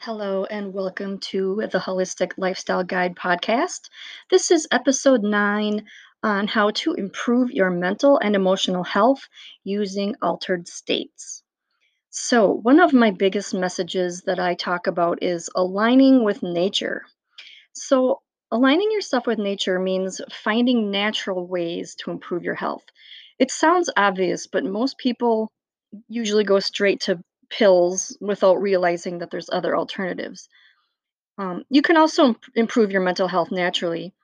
Hello, and welcome to the Holistic Lifestyle Guide podcast. This is episode nine on how to improve your mental and emotional health using altered states. So, one of my biggest messages that I talk about is aligning with nature. So, aligning yourself with nature means finding natural ways to improve your health. It sounds obvious, but most people usually go straight to pills without realizing that there's other alternatives. Um, you can also imp- improve your mental health naturally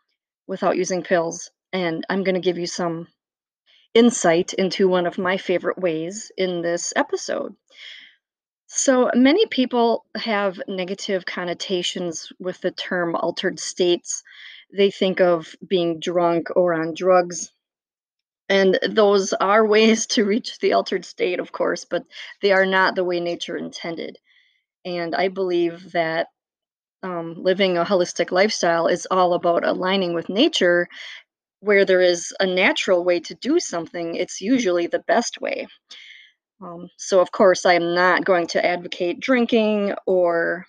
without using pills. And I'm going to give you some insight into one of my favorite ways in this episode. So, many people have negative connotations with the term altered states. They think of being drunk or on drugs and those are ways to reach the altered state, of course, but they are not the way nature intended. And I believe that um, living a holistic lifestyle is all about aligning with nature. Where there is a natural way to do something, it's usually the best way. Um, so, of course, I am not going to advocate drinking or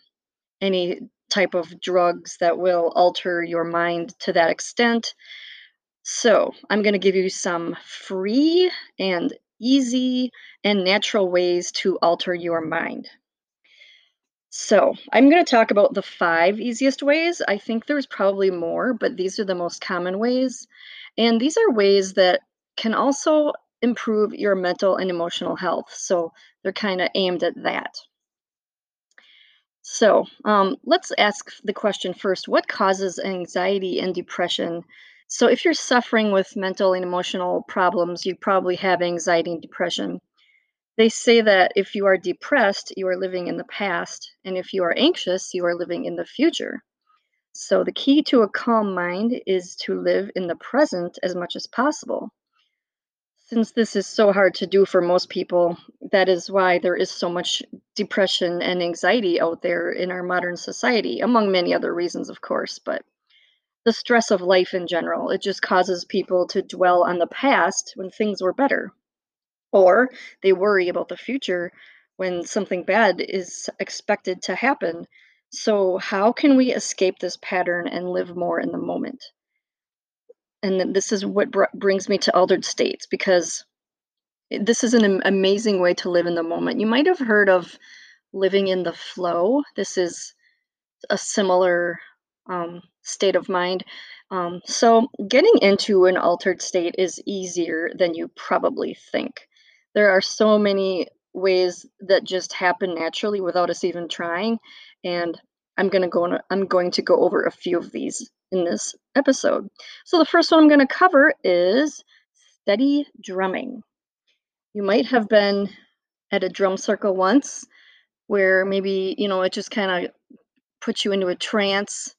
any type of drugs that will alter your mind to that extent. So, I'm going to give you some free and easy and natural ways to alter your mind. So, I'm going to talk about the five easiest ways. I think there's probably more, but these are the most common ways. And these are ways that can also improve your mental and emotional health. So, they're kind of aimed at that. So, um, let's ask the question first what causes anxiety and depression so, if you're suffering with mental and emotional problems, you probably have anxiety and depression. They say that if you are depressed, you are living in the past, and if you are anxious, you are living in the future. So, the key to a calm mind is to live in the present as much as possible. Since this is so hard to do for most people, that is why there is so much depression and anxiety out there in our modern society, among many other reasons, of course. But the stress of life in general. It just causes people to dwell on the past when things were better. Or they worry about the future when something bad is expected to happen. So, how can we escape this pattern and live more in the moment? And this is what br- brings me to altered states because this is an am- amazing way to live in the moment. You might have heard of living in the flow. This is a similar um, state of mind. Um, so, getting into an altered state is easier than you probably think. There are so many ways that just happen naturally without us even trying, and I'm to go. On, I'm going to go over a few of these in this episode. So, the first one I'm going to cover is steady drumming. You might have been at a drum circle once where maybe, you know, it just kind of puts you into a trance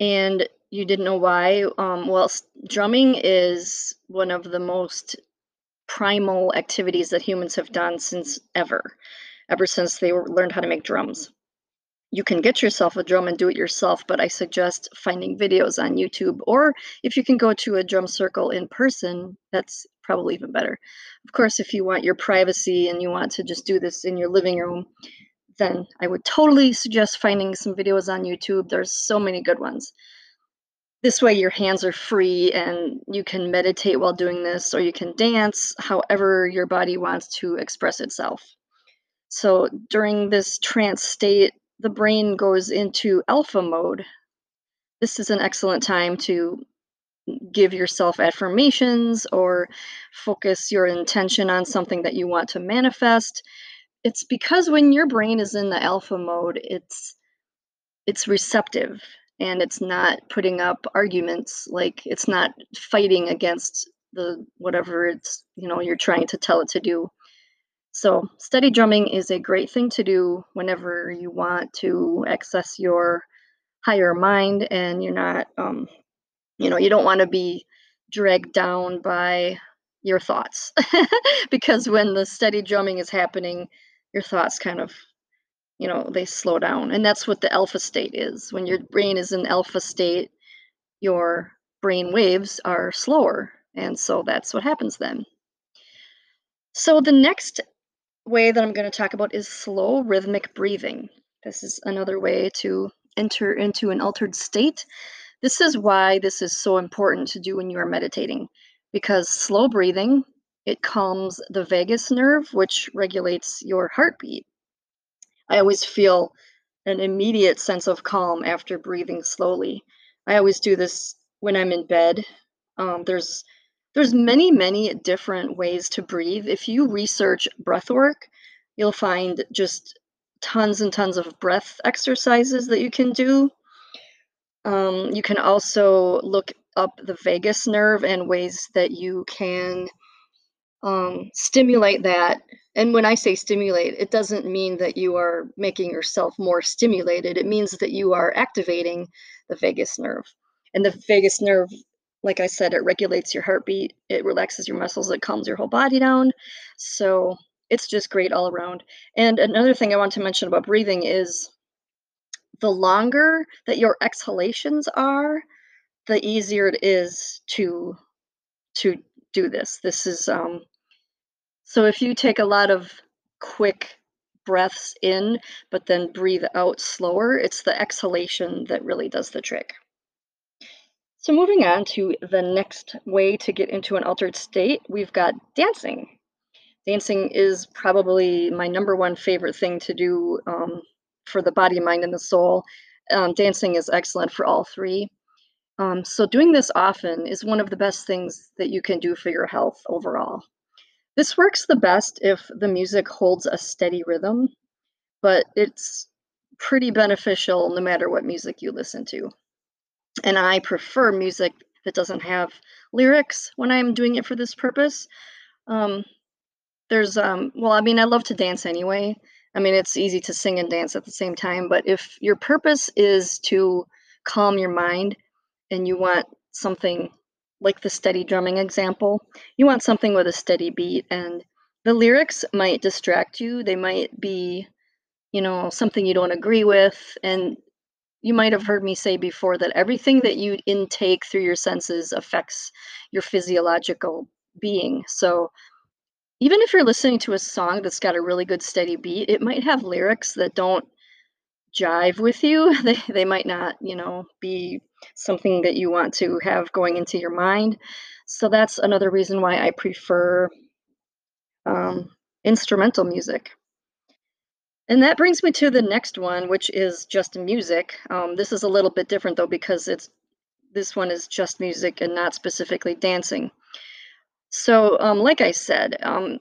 and you didn't know why. Um, well, drumming is one of the most primal activities that humans have done since ever, ever since they were, learned how to make drums. You can get yourself a drum and do it yourself, but I suggest finding videos on YouTube, or if you can go to a drum circle in person, that's probably even better. Of course, if you want your privacy and you want to just do this in your living room, then I would totally suggest finding some videos on YouTube. There's so many good ones. This way, your hands are free and you can meditate while doing this, or you can dance however your body wants to express itself. So, during this trance state, the brain goes into alpha mode. This is an excellent time to give yourself affirmations or focus your intention on something that you want to manifest it's because when your brain is in the alpha mode, it's it's receptive and it's not putting up arguments like it's not fighting against the whatever it's you know you're trying to tell it to do. So steady drumming is a great thing to do whenever you want to access your higher mind and you're not um you know you don't want to be dragged down by your thoughts. Because when the steady drumming is happening your thoughts kind of you know they slow down and that's what the alpha state is. When your brain is in alpha state your brain waves are slower and so that's what happens then. So the next way that i'm going to talk about is slow rhythmic breathing. This is another way to enter into an altered state. This is why this is so important to do when you are meditating because slow breathing it calms the vagus nerve which regulates your heartbeat. I always feel an immediate sense of calm after breathing slowly. I always do this when I'm in bed. Um, there's there's many many different ways to breathe. If you research breath work, you'll find just tons and tons of breath exercises that you can do. Um, you can also look up the vagus nerve and ways that you can um, stimulate that. And when I say stimulate, it doesn't mean that you are making yourself more stimulated. It means that you are activating the vagus nerve. And the vagus nerve, like I said, it regulates your heartbeat, it relaxes your muscles, it calms your whole body down. So it's just great all around. And another thing I want to mention about breathing is the longer that your exhalations are, the easier it is to to do this. This is um so if you take a lot of quick breaths in, but then breathe out slower, it's the exhalation that really does the trick. So moving on to the next way to get into an altered state, we've got dancing. Dancing is probably my number one favorite thing to do um, for the body, mind, and the soul. Um, dancing is excellent for all three. Um, so doing this often is one of the best things that you can do for your health overall. This works the best if the music holds a steady rhythm, but it's pretty beneficial no matter what music you listen to. And I prefer music that doesn't have lyrics when I'm doing it for this purpose. Um, there's, um, well, I mean, I love to dance anyway. I mean, it's easy to sing and dance at the same time, but if your purpose is to calm your mind and you want something like the steady drumming example, you want something with a steady beat, and the lyrics might distract you. They might be, you know, something you don't agree with. And you might have heard me say before that everything that you intake through your senses affects your physiological being. So even if you're listening to a song that's got a really good steady beat, it might have lyrics that don't jive with you. They they might not, you know, be something that you want to have going into your mind. So that's another reason why I prefer um, instrumental music. And that brings me to the next one, which is just music. Um, this is a little bit different though because it's this one is just music and not specifically dancing. So, um, like I said, um,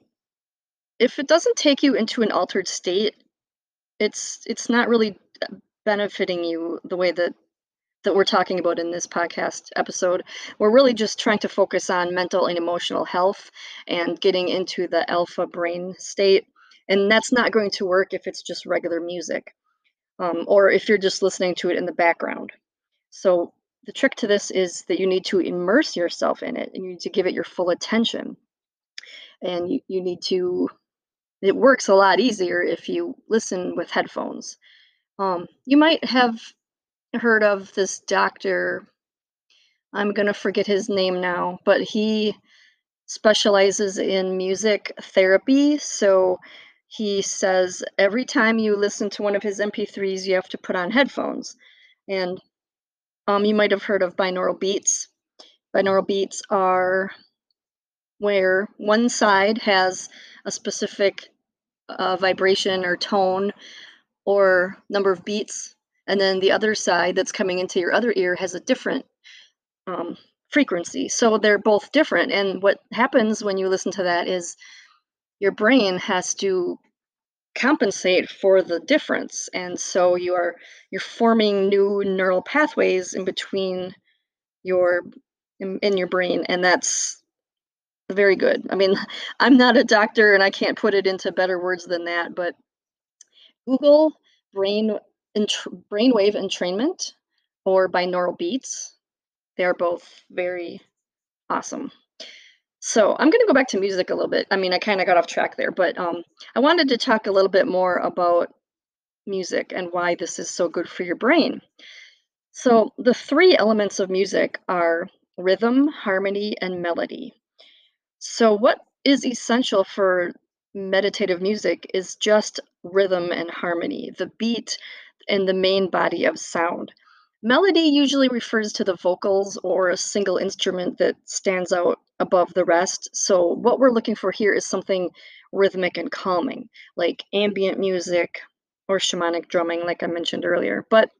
if it doesn't take you into an altered state, it's it's not really benefiting you the way that that we're talking about in this podcast episode. We're really just trying to focus on mental and emotional health and getting into the alpha brain state. And that's not going to work if it's just regular music um, or if you're just listening to it in the background. So, the trick to this is that you need to immerse yourself in it and you need to give it your full attention. And you, you need to, it works a lot easier if you listen with headphones. Um, you might have heard of this doctor. I'm going to forget his name now, but he specializes in music therapy. So he says every time you listen to one of his MP3s, you have to put on headphones. And um, you might have heard of binaural beats. Binaural beats are where one side has a specific uh, vibration or tone or number of beats and then the other side that's coming into your other ear has a different um, frequency. So they're both different. And what happens when you listen to that is your brain has to compensate for the difference and so you are you're forming new neural pathways in between your in, in your brain and that's very good i mean i'm not a doctor and i can't put it into better words than that but google brain Entr- brainwave entrainment or binaural beats. They are both very awesome. So I'm going to go back to music a little bit. I mean, I kind of got off track there, but um, I wanted to talk a little bit more about music and why this is so good for your brain. So the three elements of music are rhythm, harmony, and melody. So what is essential for meditative music is just rhythm and harmony, the beat and the main body of sound. Melody usually refers to the vocals or a single instrument that stands out above the rest. So, what we're looking for here is something rhythmic and calming, like ambient music or shamanic drumming, like I mentioned earlier. But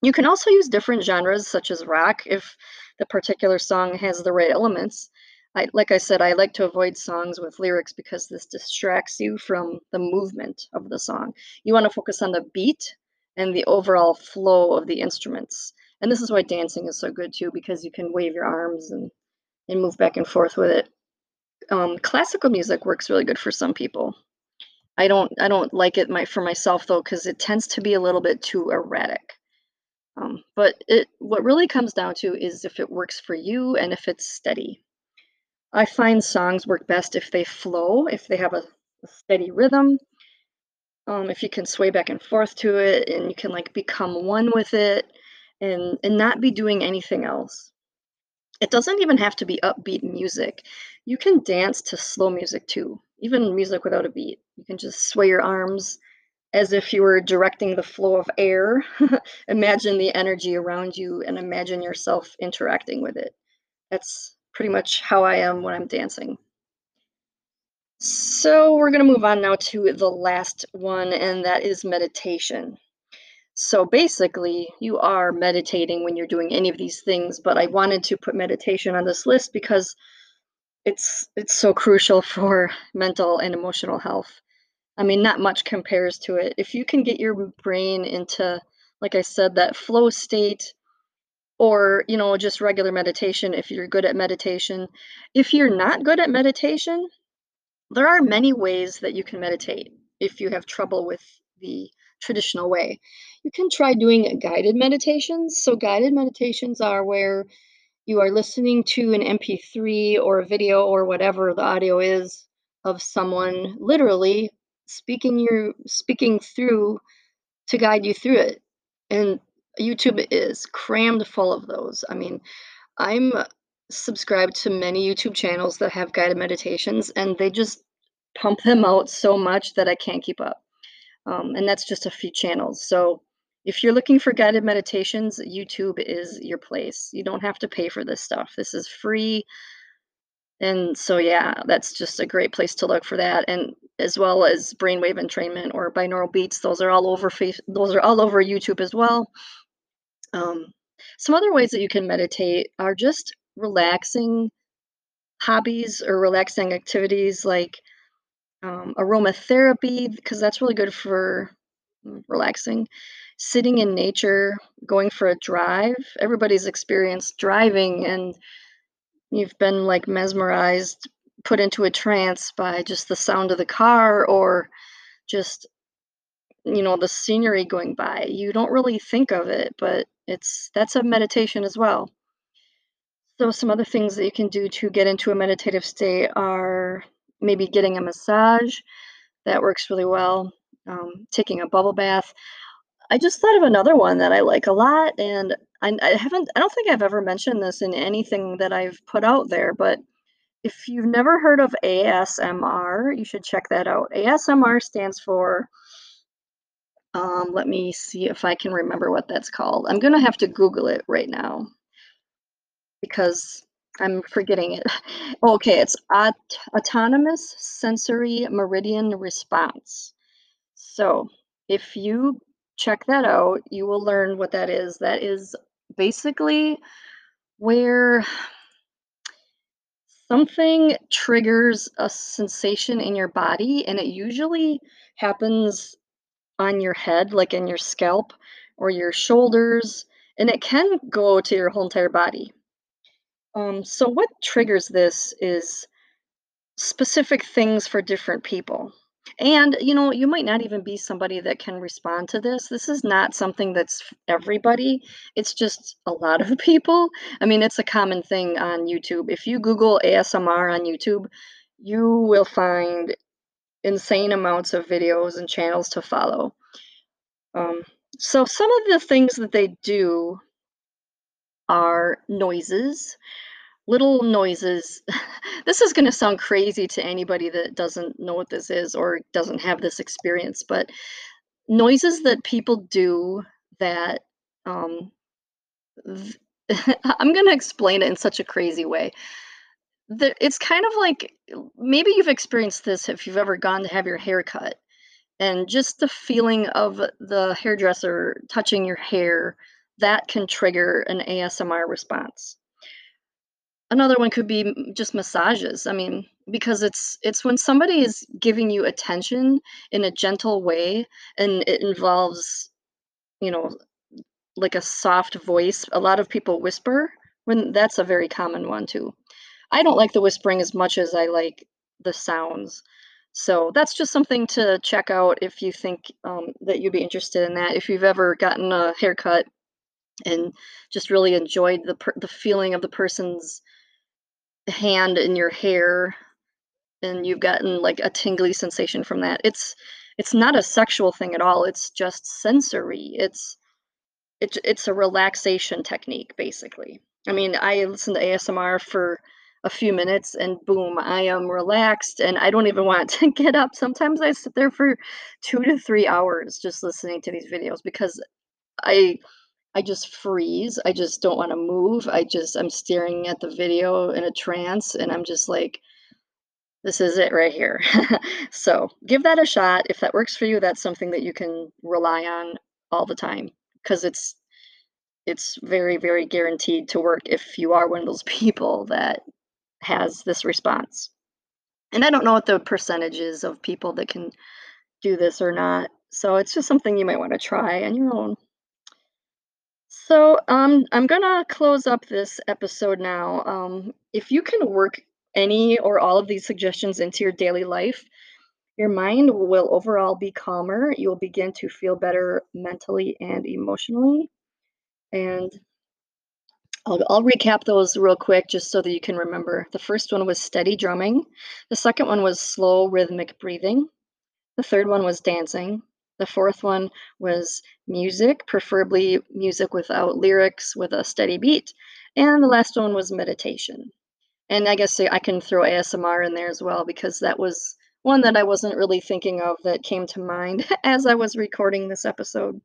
you can also use different genres, such as rock, if the particular song has the right elements. I, like I said, I like to avoid songs with lyrics because this distracts you from the movement of the song. You want to focus on the beat and the overall flow of the instruments. And this is why dancing is so good too, because you can wave your arms and, and move back and forth with it. Um, classical music works really good for some people. I don't I don't like it my for myself though because it tends to be a little bit too erratic. Um, but it what really comes down to is if it works for you and if it's steady. I find songs work best if they flow, if they have a, a steady rhythm, um, if you can sway back and forth to it and you can like become one with it and and not be doing anything else. It doesn't even have to be upbeat music. You can dance to slow music too, even music without a beat. You can just sway your arms as if you were directing the flow of air. imagine the energy around you and imagine yourself interacting with it. That's pretty much how I am when I'm dancing. So, we're going to move on now to the last one, and that is meditation. So, basically, you are meditating when you're doing any of these things, but I wanted to put meditation on this list because it's it's so crucial for mental and emotional health. I mean, not much compares to it. If you can get your brain into, like I said, that flow state, or, you know, just regular meditation if you're good at meditation. If you're not good at meditation, there are many ways that you can meditate if you have trouble with the traditional way. You can try doing guided meditations. So, guided meditations are where you are listening to an MP3 or a video or whatever the audio is of someone literally speaking your speaking through to guide you through it. And YouTube is crammed full of those. I mean, I'm subscribed to many YouTube channels that have guided meditations, and they just pump them out so much that I can't keep up. Um, and that's just a few channels. So if you're looking for guided meditations, YouTube is your place. You don't have to pay for this stuff. This is free. And so, yeah, that's just a great place to look for that. And as well as brainwave entrainment or binaural beats, those are all over face, those are all over YouTube as well. Um, some other ways that you can meditate are just relaxing hobbies or relaxing activities like um, aromatherapy, because that's really good for mm, relaxing. Sitting in nature, going for a drive. Everybody's experienced driving and you've been like mesmerized, put into a trance by just the sound of the car or just you know the scenery going by you don't really think of it but it's that's a meditation as well. So some other things that you can do to get into a meditative state are maybe getting a massage. That works really well. Um, taking a bubble bath. I just thought of another one that i like a lot and I, I haven't i don't think i've ever mentioned this in anything that i've put out there but if you've never heard of asmr you should check that out. Asmr stands for um, let me see if I can remember what that's called. I'm going to have to Google it right now because I'm forgetting it. okay, it's aut Autonomous Sensory Meridian Response. So if you check that out, you will learn what that is. That is basically where something triggers a sensation in your body, and it usually happens on your head, like in your scalp or your shoulders, and it can go to your whole entire body. Um, so, what triggers this is specific things for different people. And, you know, you might not even be somebody that can respond to this. This is not something that's everybody, it's just a lot of people. I mean, it's a common thing on YouTube. If you Google ASMR on YouTube, you will find insane amounts of videos and channels to follow. Um, so some of the things that they do are noises. little noises. this is going to sound crazy to anybody that doesn't know what this is or doesn't have this experience, but noises that people do that um, th- I'm going to explain it in such a crazy way. The, it's kind of like maybe you've experienced this if you've ever gone to have your hair cut and just the feeling of the hairdresser touching your hair that can trigger an ASMR response. Another one could be just massages. I mean, because it's it's when somebody is giving you attention in a gentle way and it involves, you know, like a soft voice. A lot of people whisper when that's a very common one too. I don't like the whispering as much as I like the sounds. So that's just something to check out if you think um, that you'd be interested in that. If you've ever gotten a haircut and just really enjoyed the per- the feeling of the person's hand in your hair and you've gotten like a tingly sensation from that. It's it's not a sexual thing at all. It's just sensory. It's it's it's a relaxation technique basically. I mean, I listen to ASMR for a few minutes and boom, I am relaxed and I don't even want to get up. Sometimes I sit there for 2 to 3 hours just listening to these videos because I I just freeze. I just don't want to move. I just I'm staring at the video in a trance and I'm just like this is it right here. so give that a shot. If that works for you, that's something that you can rely on all the time because it's it's very, very guaranteed to work if you are one of those people that has this response. And I don't know what the percentage is of people that can do this or not. So it's just something you might want to try on your own. So um, I'm gonna close up this episode now. Um, if you can work any or all of these suggestions into your daily life, your mind will overall be calmer. You'll begin to feel better mentally and emotionally. And I'll, I'll recap those real quick just so that you can remember. The first one was steady drumming. The second one was slow rhythmic breathing. The third one was dancing. The fourth one was music, preferably music without lyrics with a steady beat. And the last one was meditation. And I guess I can throw ASMR in there as well because that was one that I wasn't really thinking of that came to mind as I was recording this episode.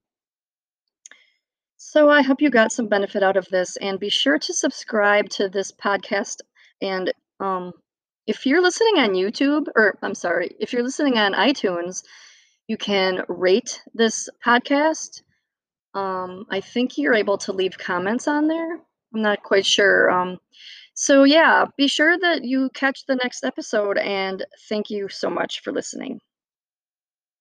So I hope you got some benefit out of this and be sure to subscribe to this podcast and um if you're listening on YouTube or I'm sorry, if you're listening on iTunes, you can rate this podcast. Um I think you're able to leave comments on there. I'm not quite sure. Um so yeah, be sure that you catch the next episode and thank you so much for listening.